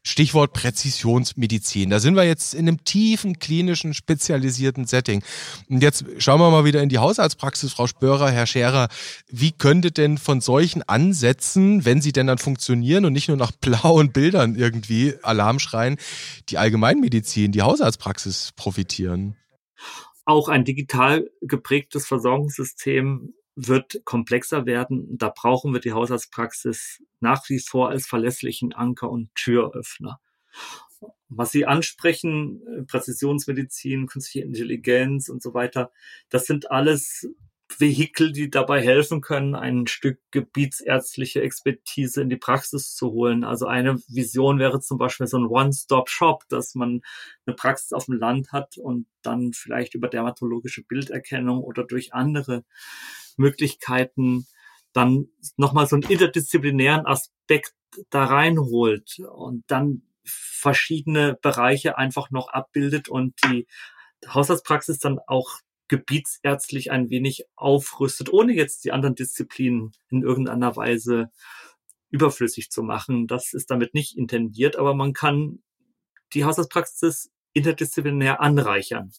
Stichwort Präzisionsmedizin. Da sind wir jetzt in einem tiefen, klinischen, spezialisierten Setting. Und jetzt schauen wir mal wieder in die Hausarztpraxis, Frau Spörer, Herr Scherer. Wie könnte denn von solchen Ansätzen, wenn sie denn dann funktionieren und nicht nur nach blauen Bildern irgendwie Alarm schreien, die Allgemeinmedizin, die Hausarztpraxis profitieren? Auch ein digital geprägtes Versorgungssystem wird komplexer werden. Da brauchen wir die Haushaltspraxis nach wie vor als verlässlichen Anker und Türöffner. Was Sie ansprechen, äh, Präzisionsmedizin, künstliche Intelligenz und so weiter, das sind alles Vehikel, die dabei helfen können, ein Stück gebietsärztliche Expertise in die Praxis zu holen. Also eine Vision wäre zum Beispiel so ein One-Stop-Shop, dass man eine Praxis auf dem Land hat und dann vielleicht über dermatologische Bilderkennung oder durch andere Möglichkeiten dann nochmal so einen interdisziplinären Aspekt da reinholt und dann verschiedene Bereiche einfach noch abbildet und die Haushaltspraxis dann auch gebietsärztlich ein wenig aufrüstet, ohne jetzt die anderen Disziplinen in irgendeiner Weise überflüssig zu machen. Das ist damit nicht intendiert, aber man kann die Haushaltspraxis interdisziplinär anreichern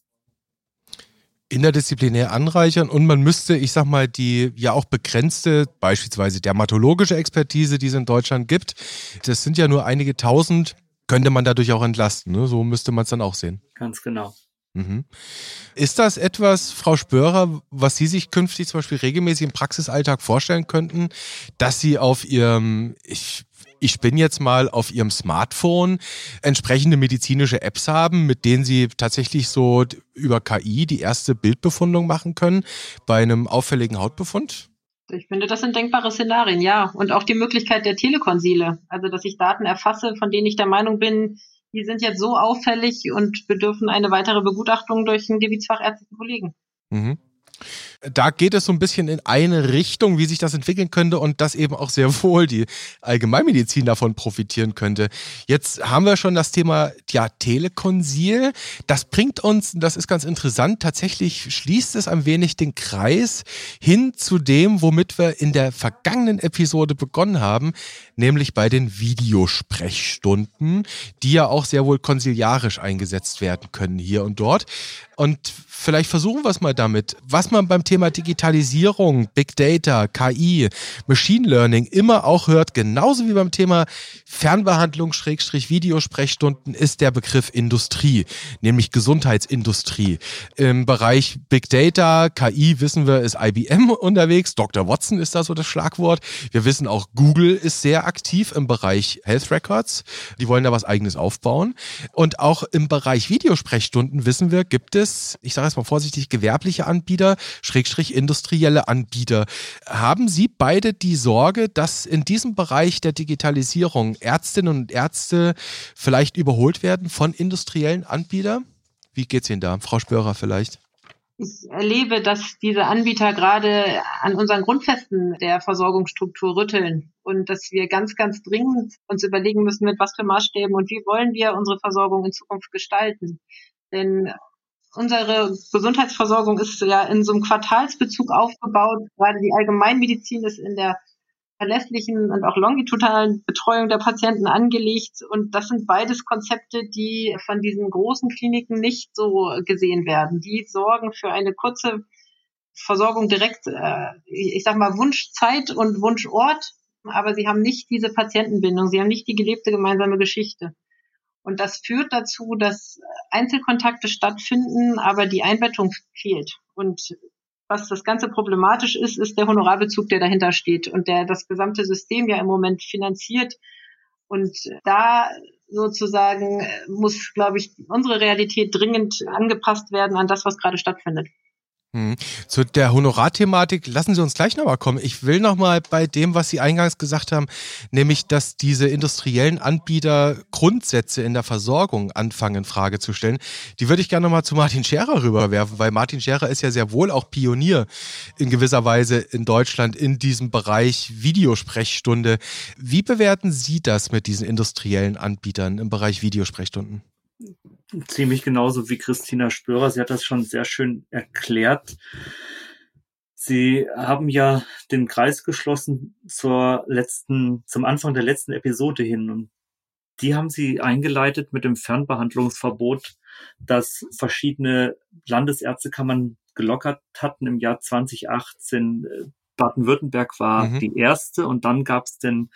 interdisziplinär anreichern und man müsste, ich sag mal, die ja auch begrenzte, beispielsweise dermatologische Expertise, die es in Deutschland gibt, das sind ja nur einige tausend, könnte man dadurch auch entlasten. Ne? So müsste man es dann auch sehen. Ganz genau. Mhm. Ist das etwas, Frau Spörer, was Sie sich künftig zum Beispiel regelmäßig im Praxisalltag vorstellen könnten, dass Sie auf Ihrem, ich ich bin jetzt mal auf Ihrem Smartphone entsprechende medizinische Apps haben, mit denen Sie tatsächlich so über KI die erste Bildbefundung machen können bei einem auffälligen Hautbefund? Ich finde, das sind denkbare Szenarien, ja. Und auch die Möglichkeit der Telekonsile. Also, dass ich Daten erfasse, von denen ich der Meinung bin, die sind jetzt so auffällig und bedürfen eine weitere Begutachtung durch einen gebietsfachärztlichen Kollegen. Mhm. Da geht es so ein bisschen in eine Richtung, wie sich das entwickeln könnte und dass eben auch sehr wohl die Allgemeinmedizin davon profitieren könnte. Jetzt haben wir schon das Thema ja, Telekonsil. Das bringt uns, das ist ganz interessant, tatsächlich schließt es ein wenig den Kreis hin zu dem, womit wir in der vergangenen Episode begonnen haben, nämlich bei den Videosprechstunden, die ja auch sehr wohl konsiliarisch eingesetzt werden können hier und dort. Und vielleicht versuchen wir es mal damit, was man beim Thema Digitalisierung, Big Data, KI, Machine Learning immer auch hört, genauso wie beim Thema Fernbehandlung, Schrägstrich Videosprechstunden, ist der Begriff Industrie, nämlich Gesundheitsindustrie. Im Bereich Big Data, KI wissen wir, ist IBM unterwegs, Dr. Watson ist da so das Schlagwort. Wir wissen auch, Google ist sehr aktiv im Bereich Health Records. Die wollen da was eigenes aufbauen. Und auch im Bereich Videosprechstunden wissen wir, gibt es, ich sage jetzt mal vorsichtig, gewerbliche Anbieter, Schrägstrich industrielle Anbieter. Haben Sie beide die Sorge, dass in diesem Bereich der Digitalisierung Ärztinnen und Ärzte vielleicht überholt werden von industriellen Anbietern? Wie geht's Ihnen da? Frau Spörer vielleicht? Ich erlebe, dass diese Anbieter gerade an unseren Grundfesten der Versorgungsstruktur rütteln und dass wir ganz, ganz dringend uns überlegen müssen, mit was für Maßstäben und wie wollen wir unsere Versorgung in Zukunft gestalten. Denn unsere Gesundheitsversorgung ist ja in so einem Quartalsbezug aufgebaut. Gerade die Allgemeinmedizin ist in der verlässlichen und auch longitudinalen Betreuung der Patienten angelegt. Und das sind beides Konzepte, die von diesen großen Kliniken nicht so gesehen werden. Die sorgen für eine kurze Versorgung direkt, äh, ich sag mal, Wunschzeit und Wunschort, aber sie haben nicht diese Patientenbindung, sie haben nicht die gelebte gemeinsame Geschichte. Und das führt dazu, dass Einzelkontakte stattfinden, aber die Einbettung fehlt. Und was das Ganze problematisch ist, ist der Honorarbezug, der dahinter steht und der das gesamte System ja im Moment finanziert. Und da sozusagen muss, glaube ich, unsere Realität dringend angepasst werden an das, was gerade stattfindet. Hm. Zu der Honorarthematik lassen Sie uns gleich nochmal kommen. Ich will nochmal bei dem, was Sie eingangs gesagt haben, nämlich, dass diese industriellen Anbieter Grundsätze in der Versorgung anfangen, in Frage zu stellen. Die würde ich gerne nochmal zu Martin Scherer rüberwerfen, weil Martin Scherer ist ja sehr wohl auch Pionier in gewisser Weise in Deutschland in diesem Bereich Videosprechstunde. Wie bewerten Sie das mit diesen industriellen Anbietern im Bereich Videosprechstunden? Ziemlich genauso wie Christina Spörer. Sie hat das schon sehr schön erklärt. Sie haben ja den Kreis geschlossen zur letzten, zum Anfang der letzten Episode hin und die haben sie eingeleitet mit dem Fernbehandlungsverbot, das verschiedene Landesärztekammern gelockert hatten im Jahr 2018. Baden-Württemberg war mhm. die erste und dann gab es den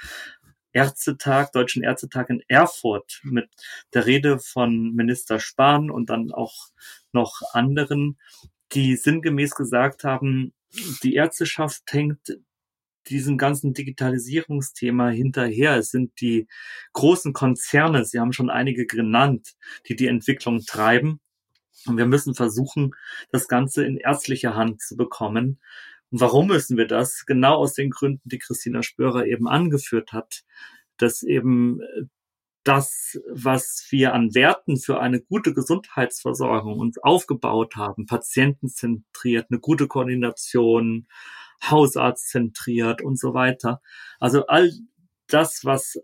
Ärztetag, Deutschen Ärztetag in Erfurt mit der Rede von Minister Spahn und dann auch noch anderen, die sinngemäß gesagt haben, die Ärzteschaft hängt diesem ganzen Digitalisierungsthema hinterher. Es sind die großen Konzerne, Sie haben schon einige genannt, die die Entwicklung treiben. Und wir müssen versuchen, das Ganze in ärztlicher Hand zu bekommen. Und warum müssen wir das? Genau aus den Gründen, die Christina Spörer eben angeführt hat, dass eben äh, das, was wir an Werten für eine gute Gesundheitsversorgung uns aufgebaut haben, patientenzentriert, eine gute Koordination, hausarztzentriert und so weiter. Also all das, was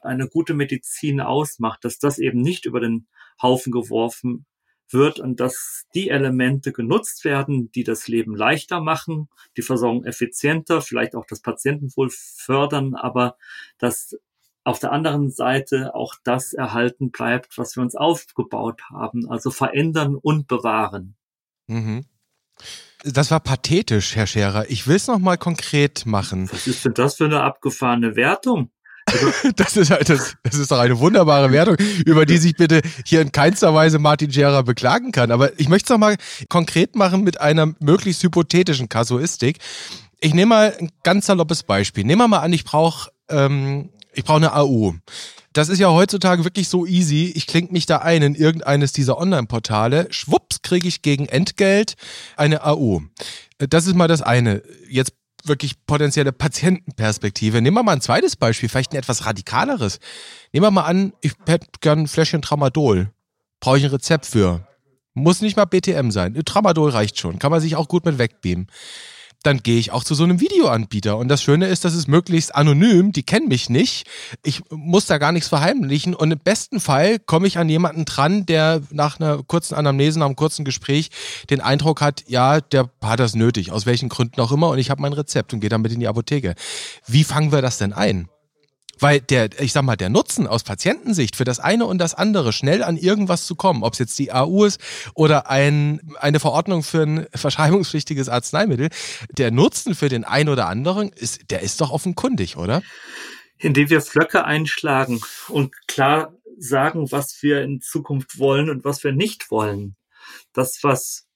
eine gute Medizin ausmacht, dass das eben nicht über den Haufen geworfen wird und dass die Elemente genutzt werden, die das Leben leichter machen, die Versorgung effizienter, vielleicht auch das Patientenwohl fördern, aber dass auf der anderen Seite auch das erhalten bleibt, was wir uns aufgebaut haben, also verändern und bewahren. Mhm. Das war pathetisch, Herr Scherer. Ich will es noch mal konkret machen. Was ist denn das für eine abgefahrene Wertung? Das, ist, halt das, das ist doch eine wunderbare Wertung, über die sich bitte hier in keinster Weise Martin Scherer beklagen kann. Aber ich möchte es noch mal konkret machen mit einer möglichst hypothetischen Kasuistik. Ich nehme mal ein ganz saloppes Beispiel. Nehmen wir mal an, ich brauche ähm, ich brauche eine AU. Das ist ja heutzutage wirklich so easy. Ich klinge mich da ein in irgendeines dieser Online-Portale. Schwupps kriege ich gegen Entgelt eine AU. Das ist mal das eine. Jetzt wirklich potenzielle Patientenperspektive. Nehmen wir mal ein zweites Beispiel, vielleicht ein etwas radikaleres. Nehmen wir mal an, ich hätte gern ein Fläschchen Tramadol. Brauche ich ein Rezept für? Muss nicht mal BTM sein. Tramadol reicht schon. Kann man sich auch gut mit wegbeamen dann gehe ich auch zu so einem Videoanbieter. Und das Schöne ist, das ist möglichst anonym, die kennen mich nicht. Ich muss da gar nichts verheimlichen. Und im besten Fall komme ich an jemanden dran, der nach einer kurzen Anamnese, nach einem kurzen Gespräch den Eindruck hat, ja, der hat das nötig, aus welchen Gründen auch immer. Und ich habe mein Rezept und gehe damit in die Apotheke. Wie fangen wir das denn ein? Weil der, ich sag mal, der Nutzen aus Patientensicht für das eine und das andere schnell an irgendwas zu kommen, ob es jetzt die AU ist oder ein, eine Verordnung für ein verschreibungspflichtiges Arzneimittel, der Nutzen für den einen oder anderen ist, der ist doch offenkundig, oder? Indem wir Flöcke einschlagen und klar sagen, was wir in Zukunft wollen und was wir nicht wollen. Das, was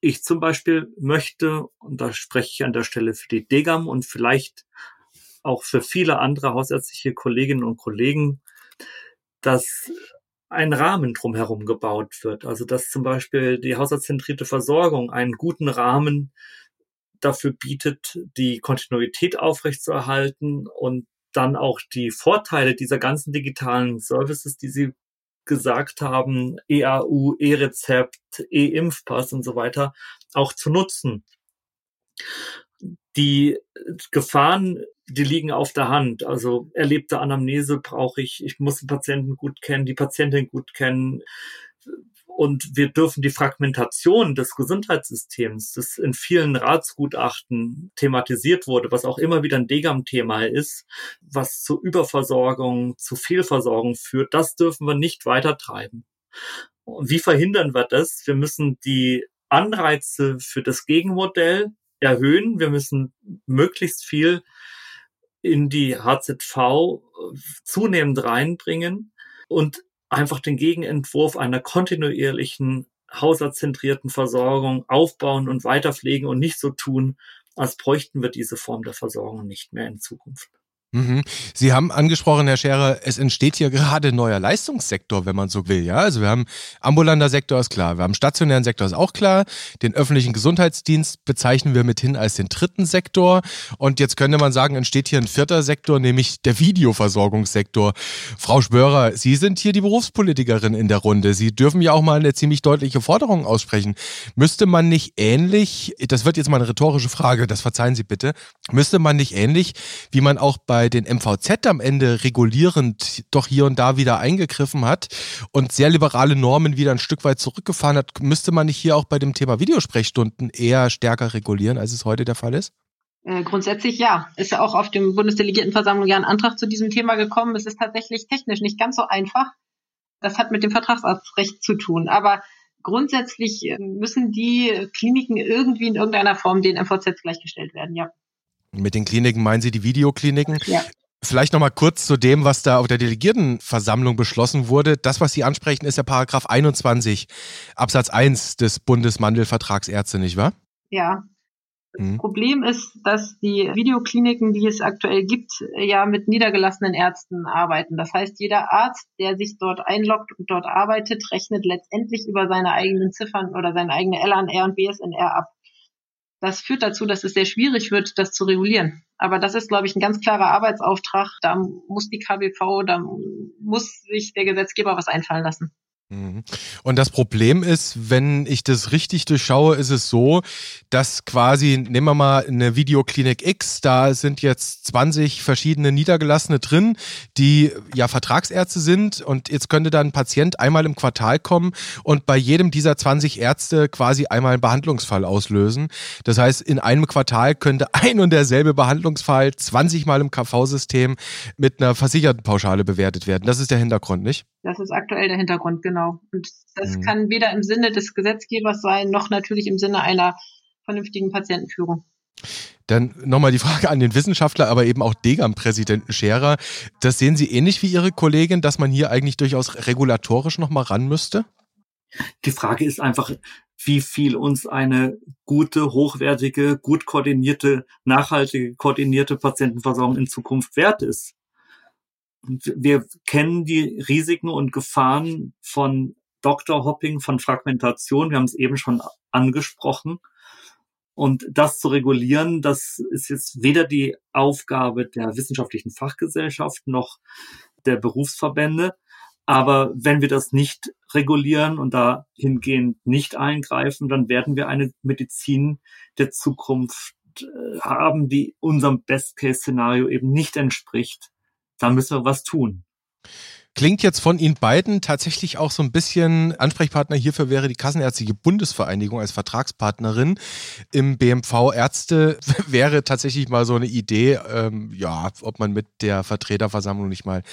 ich zum Beispiel möchte, und da spreche ich an der Stelle für die Degam und vielleicht auch für viele andere hausärztliche Kolleginnen und Kollegen, dass ein Rahmen drumherum gebaut wird. Also dass zum Beispiel die hausarztzentrierte Versorgung einen guten Rahmen dafür bietet, die Kontinuität aufrechtzuerhalten und dann auch die Vorteile dieser ganzen digitalen Services, die Sie gesagt haben, EAU, E-Rezept, E-Impfpass und so weiter, auch zu nutzen. Die Gefahren die liegen auf der Hand. Also erlebte Anamnese brauche ich, ich muss den Patienten gut kennen, die Patientin gut kennen. Und wir dürfen die Fragmentation des Gesundheitssystems, das in vielen Ratsgutachten thematisiert wurde, was auch immer wieder ein Degam-Thema ist, was zu Überversorgung, zu Fehlversorgung führt, das dürfen wir nicht weiter treiben. Und wie verhindern wir das? Wir müssen die Anreize für das Gegenmodell erhöhen. Wir müssen möglichst viel in die HZV äh, zunehmend reinbringen und einfach den Gegenentwurf einer kontinuierlichen hausartzentrierten Versorgung aufbauen und weiterpflegen und nicht so tun, als bräuchten wir diese Form der Versorgung nicht mehr in Zukunft. Mhm. Sie haben angesprochen, Herr Scherer, es entsteht hier gerade ein neuer Leistungssektor, wenn man so will. Ja, also wir haben ambulanter Sektor ist klar, wir haben stationären Sektor ist auch klar, den öffentlichen Gesundheitsdienst bezeichnen wir mithin als den dritten Sektor und jetzt könnte man sagen, entsteht hier ein vierter Sektor, nämlich der Videoversorgungssektor. Frau Spörer, Sie sind hier die Berufspolitikerin in der Runde. Sie dürfen ja auch mal eine ziemlich deutliche Forderung aussprechen. Müsste man nicht ähnlich, das wird jetzt mal eine rhetorische Frage, das verzeihen Sie bitte, müsste man nicht ähnlich, wie man auch bei bei den MVZ am Ende regulierend doch hier und da wieder eingegriffen hat und sehr liberale Normen wieder ein Stück weit zurückgefahren hat, müsste man nicht hier auch bei dem Thema Videosprechstunden eher stärker regulieren, als es heute der Fall ist? Äh, grundsätzlich ja. Ist ja auch auf dem Bundesdelegiertenversammlung ja ein Antrag zu diesem Thema gekommen. Es ist tatsächlich technisch nicht ganz so einfach. Das hat mit dem Vertragsarztrecht zu tun. Aber grundsätzlich äh, müssen die Kliniken irgendwie in irgendeiner Form den MVZ gleichgestellt werden, ja. Mit den Kliniken meinen Sie die Videokliniken? Ja. Vielleicht nochmal kurz zu dem, was da auf der Delegiertenversammlung beschlossen wurde. Das, was Sie ansprechen, ist der Paragraph 21 Absatz 1 des Bundesmandelvertragsärzte, nicht wahr? Ja. Das hm. Problem ist, dass die Videokliniken, die es aktuell gibt, ja mit niedergelassenen Ärzten arbeiten. Das heißt, jeder Arzt, der sich dort einloggt und dort arbeitet, rechnet letztendlich über seine eigenen Ziffern oder seine eigene LNR und BSNR ab. Das führt dazu, dass es sehr schwierig wird, das zu regulieren. Aber das ist, glaube ich, ein ganz klarer Arbeitsauftrag. Da muss die KBV, da muss sich der Gesetzgeber was einfallen lassen. Mhm. Und das Problem ist, wenn ich das richtig durchschaue, ist es so, dass quasi, nehmen wir mal eine Videoklinik X, da sind jetzt 20 verschiedene Niedergelassene drin, die ja Vertragsärzte sind und jetzt könnte dann ein Patient einmal im Quartal kommen und bei jedem dieser 20 Ärzte quasi einmal einen Behandlungsfall auslösen. Das heißt, in einem Quartal könnte ein und derselbe Behandlungsfall 20 Mal im KV-System mit einer versicherten Pauschale bewertet werden. Das ist der Hintergrund, nicht? Das ist aktuell der Hintergrund, genau. Und das mhm. kann weder im Sinne des Gesetzgebers sein, noch natürlich im Sinne einer vernünftigen Patientenführung. Dann nochmal die Frage an den Wissenschaftler, aber eben auch Degam-Präsidenten Scherer. Das sehen Sie ähnlich wie Ihre Kollegin, dass man hier eigentlich durchaus regulatorisch nochmal ran müsste? Die Frage ist einfach, wie viel uns eine gute, hochwertige, gut koordinierte, nachhaltige, koordinierte Patientenversorgung in Zukunft wert ist wir kennen die Risiken und Gefahren von Dr. Hopping, von Fragmentation. Wir haben es eben schon angesprochen. Und das zu regulieren, das ist jetzt weder die Aufgabe der wissenschaftlichen Fachgesellschaft noch der Berufsverbände. Aber wenn wir das nicht regulieren und dahingehend nicht eingreifen, dann werden wir eine Medizin der Zukunft äh, haben, die unserem Best-Case-Szenario eben nicht entspricht. Da müssen wir was tun. Klingt jetzt von Ihnen beiden tatsächlich auch so ein bisschen Ansprechpartner hierfür wäre die Kassenärztliche Bundesvereinigung als Vertragspartnerin im BMV Ärzte wäre tatsächlich mal so eine Idee, ähm, ja, ob man mit der Vertreterversammlung nicht mal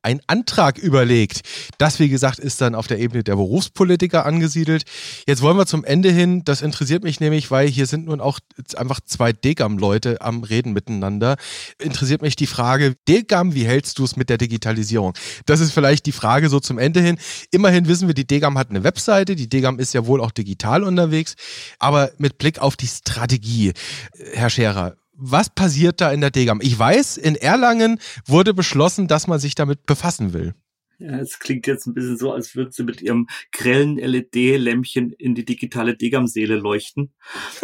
einen Antrag überlegt. Das, wie gesagt, ist dann auf der Ebene der Berufspolitiker angesiedelt. Jetzt wollen wir zum Ende hin, das interessiert mich nämlich, weil hier sind nun auch einfach zwei Degam-Leute am Reden miteinander. Interessiert mich die Frage, Degam, wie hältst du es mit der Digitalisierung? Das ist vielleicht die Frage so zum Ende hin. Immerhin wissen wir, die Degam hat eine Webseite, die Degam ist ja wohl auch digital unterwegs, aber mit Blick auf die Strategie, Herr Scherer, was passiert da in der Degam? Ich weiß, in Erlangen wurde beschlossen, dass man sich damit befassen will. Ja, es klingt jetzt ein bisschen so, als würde sie mit ihrem grellen LED-Lämpchen in die digitale Degam-Seele leuchten.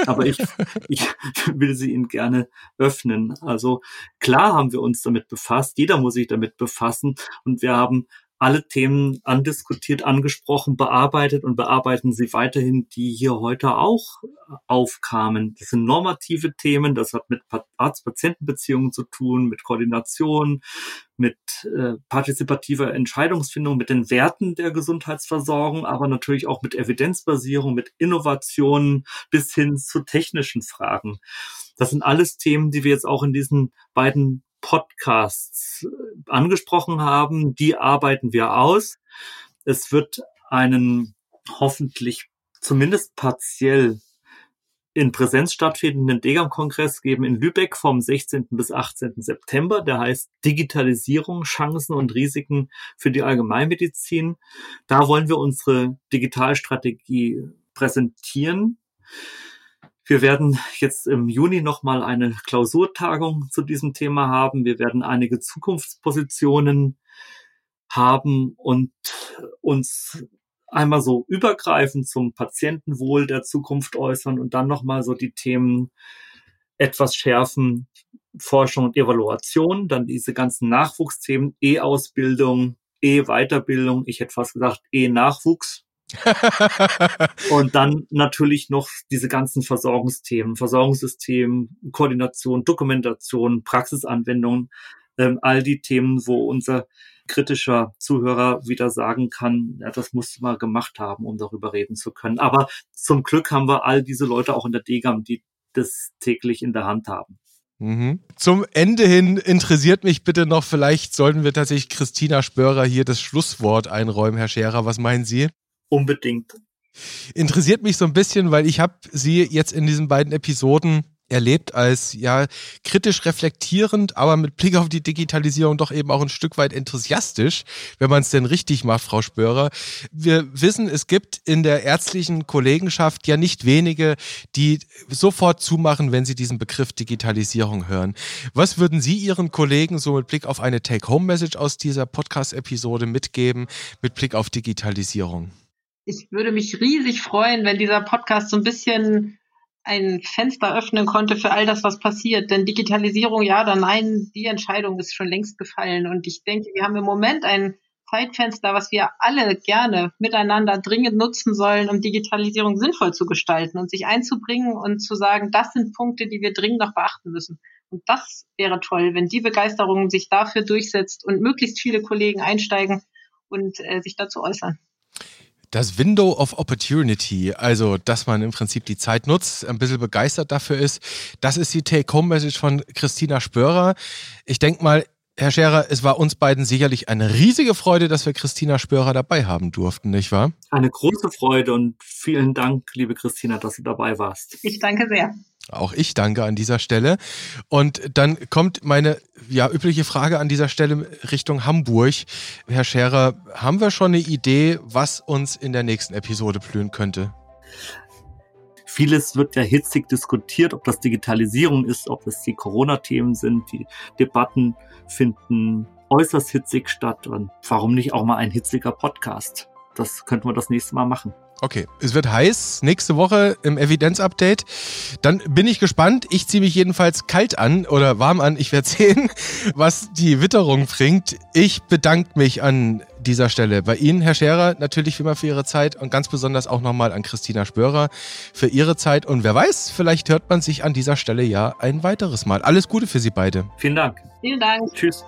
Aber ich, ich will sie Ihnen gerne öffnen. Also klar haben wir uns damit befasst. Jeder muss sich damit befassen. Und wir haben alle Themen andiskutiert, angesprochen, bearbeitet und bearbeiten sie weiterhin, die hier heute auch aufkamen. Das sind normative Themen, das hat mit Arzt-Patienten-Beziehungen zu tun, mit Koordination, mit äh, partizipativer Entscheidungsfindung, mit den Werten der Gesundheitsversorgung, aber natürlich auch mit Evidenzbasierung, mit Innovationen bis hin zu technischen Fragen. Das sind alles Themen, die wir jetzt auch in diesen beiden Podcasts äh, angesprochen haben, die arbeiten wir aus. Es wird einen hoffentlich zumindest partiell in Präsenz stattfindenden Degam-Kongress geben in Lübeck vom 16. bis 18. September. Der heißt Digitalisierung, Chancen und Risiken für die Allgemeinmedizin. Da wollen wir unsere Digitalstrategie präsentieren. Wir werden jetzt im Juni nochmal eine Klausurtagung zu diesem Thema haben. Wir werden einige Zukunftspositionen haben und uns einmal so übergreifend zum Patientenwohl der Zukunft äußern und dann nochmal so die Themen etwas schärfen. Forschung und Evaluation, dann diese ganzen Nachwuchsthemen, E-Ausbildung, E-Weiterbildung, ich hätte fast gesagt E-Nachwuchs, und dann natürlich noch diese ganzen Versorgungsthemen, Versorgungssystem, Koordination, Dokumentation, Praxisanwendungen, ähm, all die Themen, wo unser kritischer Zuhörer wieder sagen kann, ja, das muss man gemacht haben, um darüber reden zu können. Aber zum Glück haben wir all diese Leute auch in der Degam, die das täglich in der Hand haben. Mhm. Zum Ende hin interessiert mich bitte noch, vielleicht sollten wir tatsächlich Christina Spörer hier das Schlusswort einräumen, Herr Scherer. Was meinen Sie? Unbedingt. Interessiert mich so ein bisschen, weil ich habe sie jetzt in diesen beiden Episoden erlebt als ja kritisch reflektierend, aber mit Blick auf die Digitalisierung doch eben auch ein Stück weit enthusiastisch, wenn man es denn richtig macht, Frau Spörer. Wir wissen, es gibt in der ärztlichen Kollegenschaft ja nicht wenige, die sofort zumachen, wenn sie diesen Begriff Digitalisierung hören. Was würden Sie Ihren Kollegen so mit Blick auf eine Take-Home-Message aus dieser Podcast-Episode mitgeben, mit Blick auf Digitalisierung? Ich würde mich riesig freuen, wenn dieser Podcast so ein bisschen ein Fenster öffnen konnte für all das, was passiert. Denn Digitalisierung, ja oder nein, die Entscheidung ist schon längst gefallen. Und ich denke, wir haben im Moment ein Zeitfenster, was wir alle gerne miteinander dringend nutzen sollen, um Digitalisierung sinnvoll zu gestalten und sich einzubringen und zu sagen, das sind Punkte, die wir dringend noch beachten müssen. Und das wäre toll, wenn die Begeisterung sich dafür durchsetzt und möglichst viele Kollegen einsteigen und äh, sich dazu äußern. Das Window of Opportunity, also dass man im Prinzip die Zeit nutzt, ein bisschen begeistert dafür ist, das ist die Take-Home-Message von Christina Spörer. Ich denke mal, Herr Scherer, es war uns beiden sicherlich eine riesige Freude, dass wir Christina Spörer dabei haben durften, nicht wahr? Eine große Freude und vielen Dank, liebe Christina, dass du dabei warst. Ich danke sehr. Auch ich danke an dieser Stelle. Und dann kommt meine ja, übliche Frage an dieser Stelle Richtung Hamburg. Herr Scherer, haben wir schon eine Idee, was uns in der nächsten Episode blühen könnte? Vieles wird ja hitzig diskutiert, ob das Digitalisierung ist, ob das die Corona-Themen sind. Die Debatten finden äußerst hitzig statt. Und warum nicht auch mal ein hitziger Podcast? Das könnten wir das nächste Mal machen. Okay, es wird heiß nächste Woche im Evidenz-Update. Dann bin ich gespannt. Ich ziehe mich jedenfalls kalt an oder warm an. Ich werde sehen, was die Witterung bringt. Ich bedanke mich an dieser Stelle bei Ihnen, Herr Scherer, natürlich wie immer für Ihre Zeit und ganz besonders auch nochmal an Christina Spörer für Ihre Zeit. Und wer weiß, vielleicht hört man sich an dieser Stelle ja ein weiteres Mal. Alles Gute für Sie beide. Vielen Dank. Vielen Dank. Tschüss.